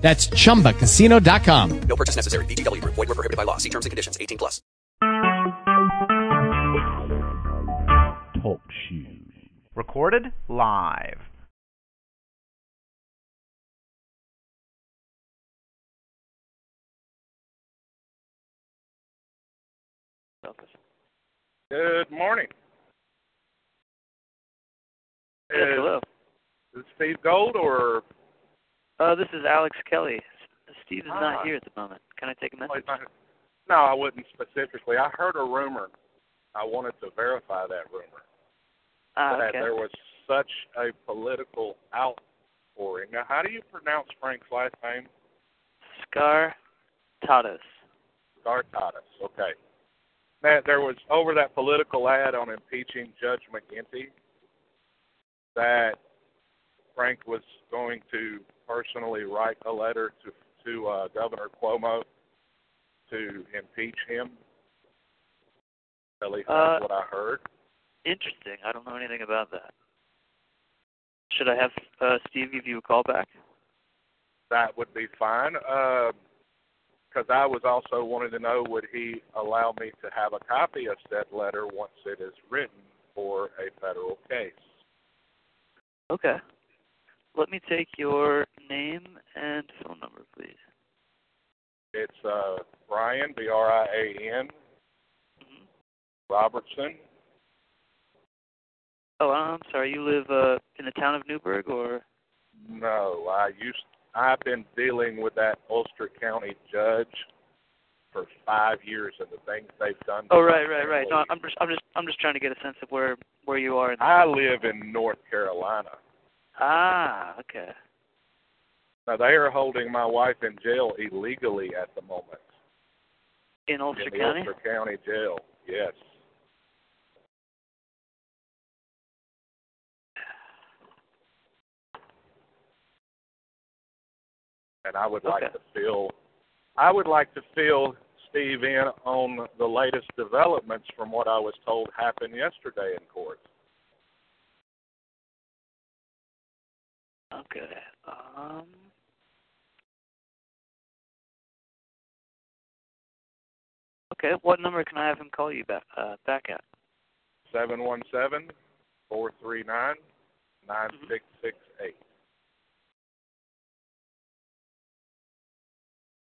That's chumbacasino.com. No purchase necessary. VGW Group. Void were prohibited by law. See terms and conditions. 18 plus. Talk shoes. Recorded live. Good morning. Yes, hello. Is Steve Gold or Uh, this is Alex Kelly. Steve is Ah. not here at the moment. Can I take a oh, message? No, I wouldn't specifically. I heard a rumor. I wanted to verify that rumor Ah, that okay. there was such a political outpouring. Now, how do you pronounce Frank's last name? Scar Tadas. Gartatis. Okay. That there was over that political ad on impeaching Judge McGinty that Frank was going to personally write a letter to to uh, Governor Cuomo to impeach him. At least Uh, that's what I heard. Interesting. I don't know anything about that. Should I have uh, Steve give you a call back? That would be fine. Because I was also wanting to know would he allow me to have a copy of said letter once it is written for a federal case. Okay. Let me take your name and phone number, please. It's uh, Brian B R I A N hmm Robertson. Oh, I'm sorry. You live uh, in the town of Newburgh, or No, I used. I've been dealing with that Ulster County judge for five years, and the things they've done. oh, right, right, right. No. I'm just, I'm just, I'm just trying to get a sense of where, where you are. In the I live in North Carolina. Ah, okay. Now they are holding my wife in jail illegally at the moment In Ulster in County. Ulster County Jail. Yes. And I would like Okay. to fill I would like to fill Steve in on the latest developments from what I was told happened yesterday in court. Okay. Um. Okay. What number can I have him call you back uh, back at? Seven one seven four three nine nine six six eight.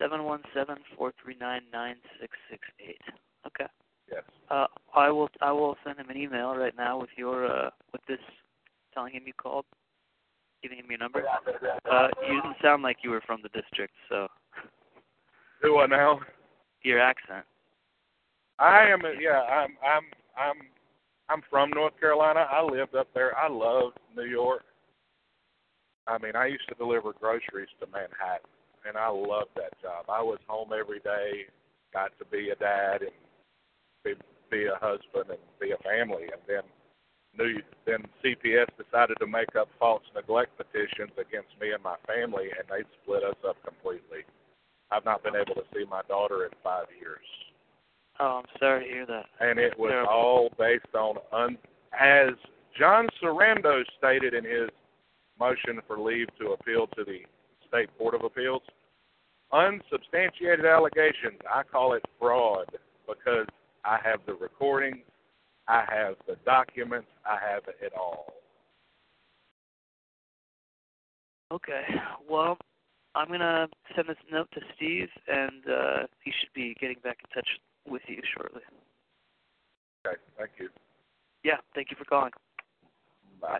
Seven one seven four three nine nine six six eight. Okay. Yes. Uh, I will I will send him an email right now with your uh with this telling him you called, giving him your number. Uh, you didn't sound like you were from the district, so Do I now? your accent. I am. A, Yeah, I'm. I'm. I'm. I'm from North Carolina. I lived up there. I love New York. I mean, I used to deliver groceries to Manhattan, and I loved that job. I was home every day, got to be a dad and be, be a husband and be a family. And then New then CPS decided to make up false neglect petitions against me and my family, and they split us up completely. I've not been able to see my daughter in five years Oh, I'm sorry to hear that. and it was Terrible. all based on un, as John Sarando stated in his motion for leave to appeal to the state court of appeals, unsubstantiated allegations. I call it fraud because I have the recordings, I have the documents, I have it all. Okay. Well, I'm gonna send this note to Steve, and uh, he should be getting back in touch with you shortly. Okay, thank you. Yeah. Thank you for calling. Bye.